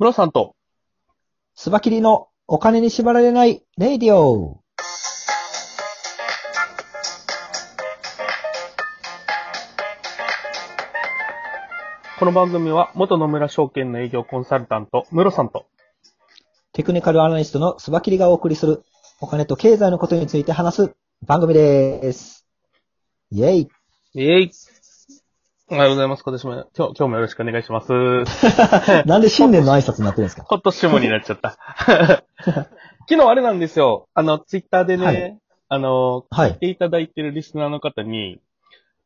ムロさんと、スバキリのお金に縛られない Radio。この番組は元野村証券の営業コンサルタント、ムロさんと、テクニカルアナリストのスバキリがお送りするお金と経済のことについて話す番組です。イェイ。イェイおはようございます。今年も、今日、今日もよろしくお願いします。なんで新年の挨拶になってるんですか？今年もになっちゃった。昨日あれなんですよ。あの、ツイッターでね、はいあの、はい来。ていただいてるリスナーの方に、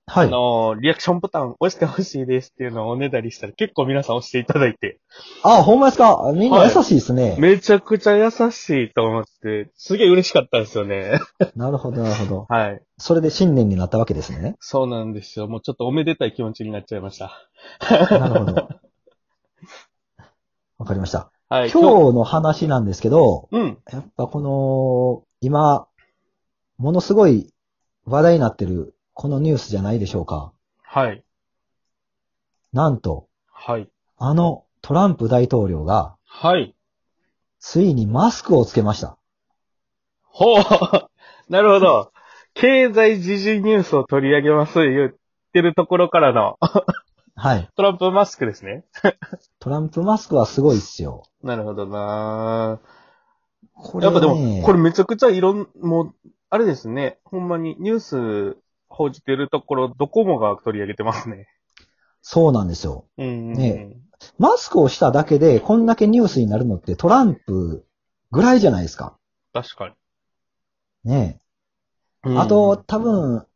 はいあ。の、リアクションボタン押してほしいですっていうのをおねだりしたら結構皆さん押していただいて、あ、ほんまですか？みんな優しいですね。めちゃくちゃ優しいと思って、すげえ嬉しかったんですよね。なるほど、なるほど。はい。それで新年になったわけですね。そうなんですよ。もうちょっとおめでたい気持ちになっちゃいました。なるほど。わかりました。はい。今日の話なんですけど、うん。やっぱこの、今、ものすごい話題になってるこのニュースじゃないでしょうか。はい。なんと、はい。あのトランプ大統領が、はい。ついにマスクをつけました。ほう。なるほど。経済時事ニュースを取り上げます言ってるところからのはい。トランプマスクですね。トランプマスクはすごいっすよ。なるほどなこやっぱでも、ねこれめちゃくちゃいろん、もう、あれですね。ほんまにニュース報じてるところ、ドコモが取り上げてますね。そうなんですよ。うんうんうん。ねマスクをしただけでこんだけニュースになるのってトランプぐらいじゃないですか。確かに。ねうんあと、、多分、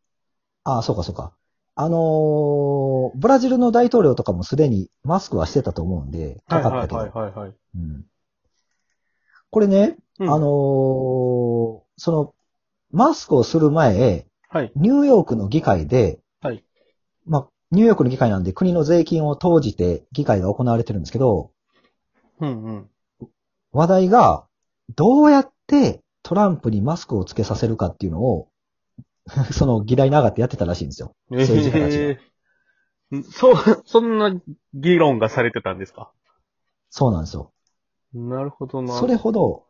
あ、そうかそうか。あのーブラジルの大統領とかもすでにマスクはしてたと思うんで、はいかかったけど。はいはいはいはい。うんこれね、うんあのーその、マスクをする前、はい。ニューヨークの議会で、はい。まあ、ニューヨークの議会なんで国の税金を投じて議会が行われてるんですけど、うんうん。話題が、どうやってトランプにマスクをつけさせるかっていうのを、その議題に上がってやってたらしいんですよ。政治家たちがええそう、そんな議論がされてたんですか？そうなんですよ。なるほどな。それほど、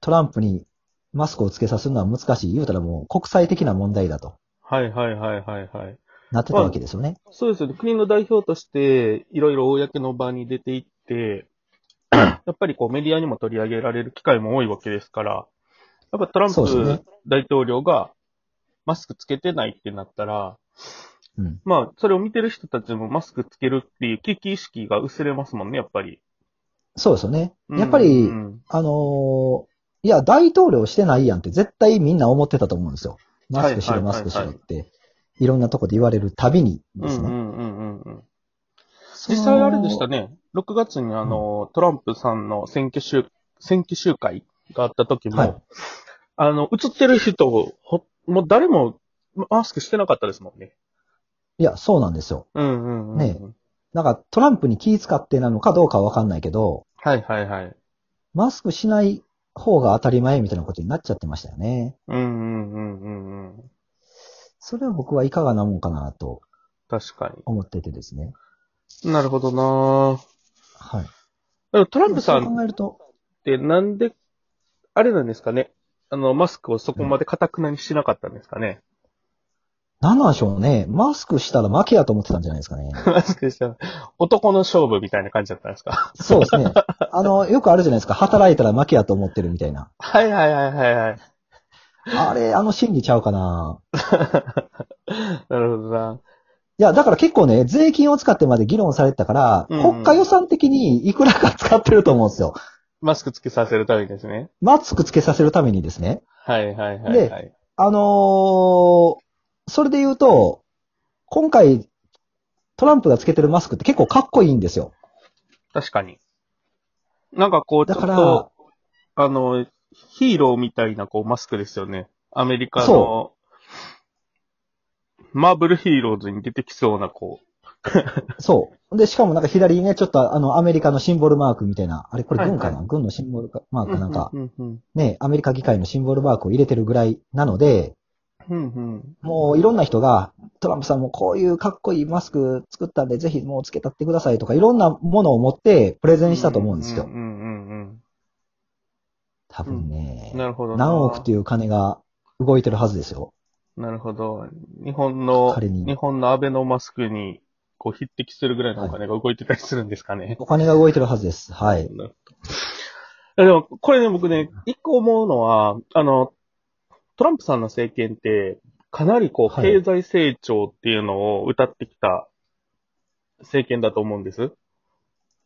トランプにマスクをつけさせるのは難しい。言うたらもう国際的な問題だとはいはいはいはいはい。なってたわけですよね。そうですよね。国の代表として、いろいろ公の場に出ていって、やっぱりこうメディアにも取り上げられる機会も多いわけですから、やっぱトランプ大統領がマスクつけてないってなったら、うん。まあ、それを見てる人たちもマスクつけるっていう危機意識が薄れますもんね、やっぱり。そうですよね。うんやっぱり、うんあのーいや、大統領してないやんって絶対みんな思ってたと思うんですよ。マスクしろ、マスクしろって、いろんなとこで言われるたびにですね。実際あれでしたね。6月にあの、トランプさんの選挙集、選挙集会があった時も、はいあの、映ってる人を、ほ、もう誰もマスクしてなかったですもんね。いや、そうなんですよ。うんうんうん。ねなんかトランプに気遣ってなのかどうかはわかんないけど、はいはいはい。マスクしない方が当たり前みたいなことになっちゃってましたよね。うんうんうんうんうん。それは僕はいかがなもんかなと確か思っててですね。に。なるほどなはい。でもトランプさそうん考えると、ってなんで、あれなんですかね。あの、マスクをそこまで堅くなにしなかったんですかね。何なんでしょうね。マスクしたら負けやと思ってたんじゃないですかね。マスクしたら男の勝負みたいな感じだったんですか？そうですね。あの、よくあるじゃないですか。働いたら負けやと思ってるみたいな。はいはいはいはいはい。あれ、あの心理ちゃうかな。なるほどな。いや、だから結構ね、税金を使ってまで議論されてたから、うん国家予算的にいくらか使ってると思うんですよ。マスクつけさせるためにですね。マスクつけさせるためにですね。はいはいはいはい。あのーそれで言うと、今回、トランプがつけてるマスクって結構かっこいいんですよ。確かに。なんかこう、ちょっだからと、あの、ヒーローみたいなこうマスクですよね。アメリカのそ、マーブルヒーローズに出てきそうなこ そう。で、しかもなんか左にね、ちょっとあの、アメリカのシンボルマークみたいな、あれこれ軍かな、はい軍のシンボルかマーう。クかなんか、うんうんうんね、アメリカ議会のシンボルマークを入れてるぐらいなので、うんうん。もういろんな人が、トランプさんもこういうかっこいいマスク作ったんで、ぜひもうつけたってくださいとか、いろんなものを持ってプレゼンしたと思うんですよ。うんうん多分ねうん。、なるほどな。何億っていう金が動いてるはずですよ。なるほど。日本の、日本のアベノマスクに、こう、匹敵するぐらいのお金が動いてたりするんですかね。お金が動いてるはずです。はい。でも、これね、僕ね、一個思うのは、あの、トランプさんの政権って、かなりこう、はい経済成長っていうのを歌ってきた政権だと思うんです。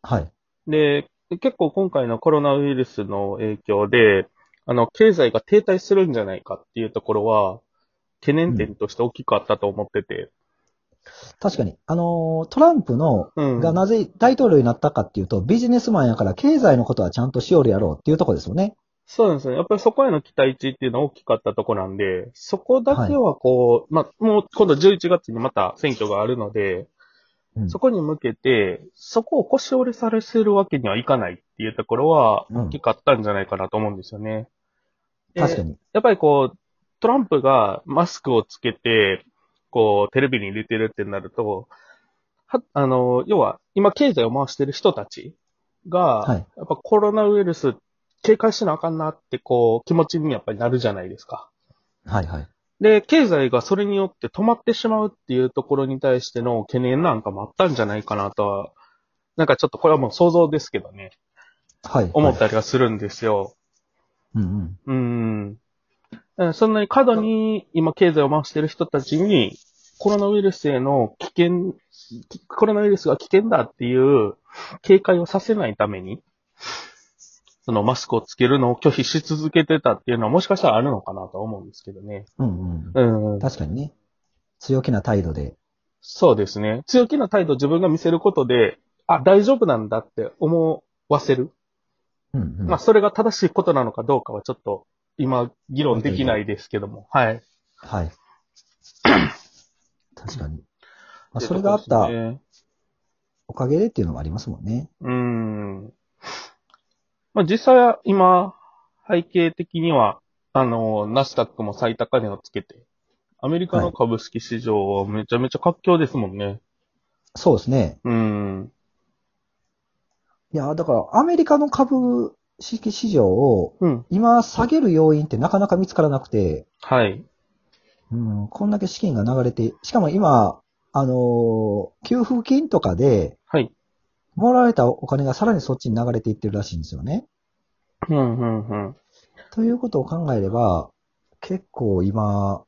はい。で、結構今回のコロナウイルスの影響で、あの、経済が停滞するんじゃないかっていうところは、懸念点として大きくあったと思ってて。確かに。あのートランプの、うん。がなぜ大統領になったかっていうと、ビジネスマンやから経済のことはちゃんとしよるやろうっていうところですよね。そうですね。やっぱりそこへの期待値っていうのは大きかったところなんで、そこだけはこう、まあ、もう今度11月にまた選挙があるので、うんそこに向けて、そこを腰折れさせるわけにはいかないっていうところはうん大きかったんじゃないかなと思うんですよね。で確かに。やっぱりこう、トランプがマスクをつけて、こう、テレビに出てるってなると、は、あの、要は、今経済を回してる人たちが、はいやっぱコロナウイルス警戒しなあかんなって、こう、気持ちにやっぱりなるじゃないですか。はいはい。で、経済がそれによって止まってしまうっていうところに対しての懸念なんかもあったんじゃないかなとは、なんかちょっとこれはもう想像ですけどね、はい。思ったりはするんですよ。うんうん。うん。そんなに過度に今経済を回してる人たちに、コロナウイルスへの危険、コロナウイルスが危険だっていう警戒をさせないために、そのマスクをつけるのを拒否し続けてたっていうのはもしかしたらあるのかなとは思うんですけどね。うんうん。うん。確かにね。強気な態度で。そうですね。強気な態度を自分が見せることで、あ、大丈夫なんだって思わせる。うんうん。まあ、それが正しいことなのかどうかはちょっと今議論できないですけども。はい。はい。確かに。まあ、それがあったおかげでっていうのがありますもんね。うーん。まあ、実際は今、背景的には、あの、ナスダックも最高値をつけて、アメリカの株式市場はめちゃめちゃ活況ですもんね。そうですね。うーん。いや、だからアメリカの株式市場をうん。今下げる要因ってなかなか見つからなくて、はい。うん、こんだけ資金が流れて、しかも今、あのー給付金とかで、はい。もらわれたお金がさらにそっちに流れていってるらしいんですよね。うん、うん、うん。ということを考えれば、結構今、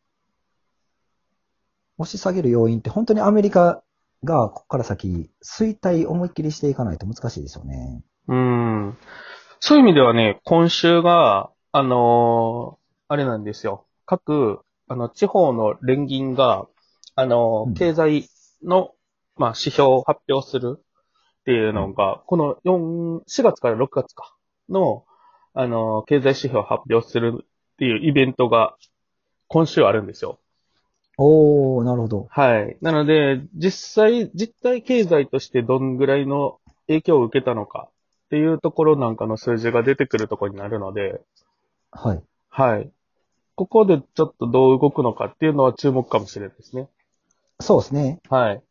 押し下げる要因って本当にアメリカがここから先、衰退思いっきりしていかないと難しいですよね。うーん。そういう意味ではね、今週が、あのーあれなんですよ。各、あの、地方の連銀が、あのーうん経済の、まあ、指標を発表するっていうのが、この4、4月から6月か、の、あのー経済指標を発表するっていうイベントが、今週あるんですよ。おー、なるほど。はい。なので、実際、実体経済としてどんぐらいの影響を受けたのかっていうところなんかの数字が出てくるところになるので、はい。はい。ここでちょっとどう動くのかっていうのは注目かもしれないですね。そうですね。はい。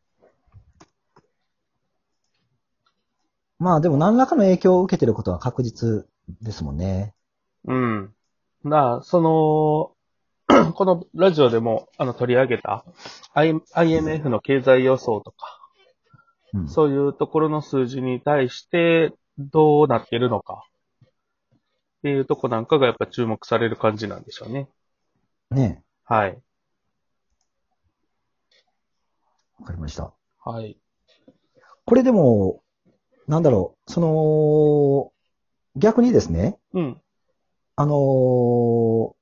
まあでも何らかの影響を受けてることは確実ですもんね。うん。なあ、その、このラジオでもあの取り上げた I- IMF の経済予想とか、うん。そういうところの数字に対してどうなってるのかっていうとこなんかがやっぱ注目される感じなんでしょうね。ねはい。わかりました。はい。これでも、なんだろう、その、逆にですね、うん。あのー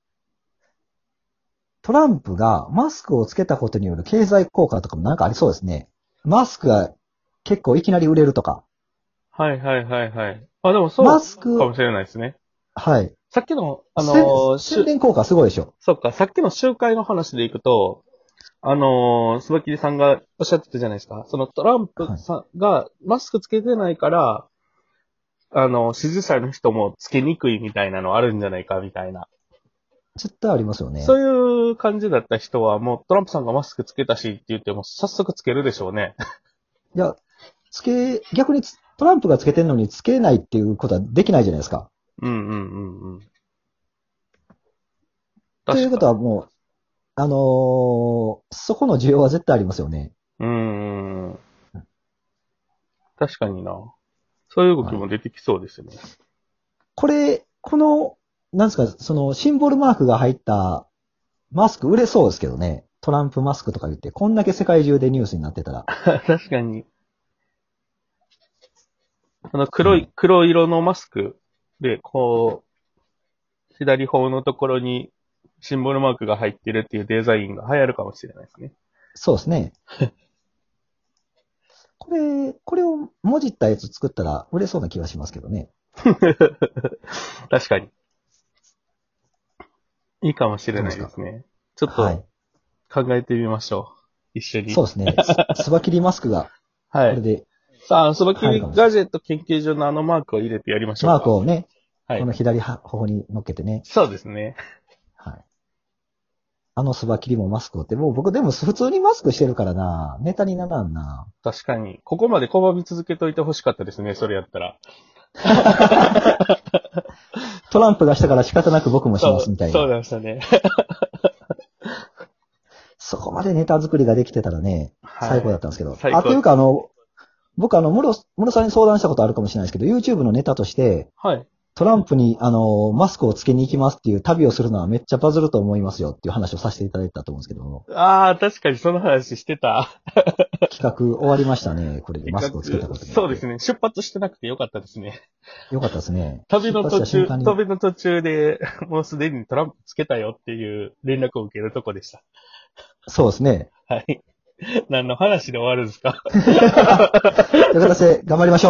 トランプがマスクをつけたことによる経済効果とかもなんかありそうですね。マスクが結構いきなり売れるとか。はいはいはいはい。あ、でもそうマスクかもしれないですね。はい。さっきの、あのせー、宣伝効果すごいでしょ。そっか、さっきの集会の話でいくと、あのー、スバキリさんがおっしゃってたじゃないですか。そのトランプさんがマスクつけてないから、あの、支持者の人もつけにくいみたいなのあるんじゃないかみたいな。絶対ありますよね。そういう感じだった人は、もうトランプさんがマスクつけたしって言っても、早速つけるでしょうね。いや、つけ、逆につトランプがつけてるのにつけないっていうことはできないじゃないですか。うんうんうんうん。ということはもう、あのーそこの需要は絶対ありますよね。うーん。確かにな。そういう動きも出てきそうですよね。これ、この、なんですか、そのシンボルマークが入ったマスク売れそうですけどね。トランプマスクとか言って、こんだけ世界中でニュースになってたら。確かに。あの黒い、黒色のマスクで、こう、左方のところにシンボルマークが入ってるっていうデザインが流行るかもしれないですね。そうですね。これ、これをもじったやつ作ったら売れそうな気がしますけどね。確かに。いいかもしれないですね。ちょっはいと。考えてみましょう。一緒に。そうですね。つつば切りマスクが、こはい。れで、さあ、そのはいガジェット研究所のあのマークを入れてやりましょうか。マークをね、はいこの。左頬に乗っけてね。そうですね。はい。あのつば切りもマスクをって、もう僕でも普通にマスクしてるからな、ネタにならんな。確かに。ここまで拒み続けといてほしかったですね、それやったら。トランプがしたから仕方なく僕もしますみたいそうな。なんですよね。そこまでネタ作りができてたらね、はい最高だったんですけど。あ、というかあの、僕あの、ムロ、ムロさんに相談したことあるかもしれないですけど、YouTube のネタとして、はい。トランプに、あの、マスクをつけに行きますっていう旅をするのはめっちゃバズると思いますよっていう話をさせていただいたと思うんですけども、ああ、確かにその話してた。企画終わりましたね、これでマスクをつけたことに。そうですね。出発してなくてよかったですね。よかったですね。旅の途中、旅の途中で、もうすでにトランプつけたよっていう連絡を受けるとこでした。そうですね。はい。何の話で終わるんですか？という形で頑張りましょう。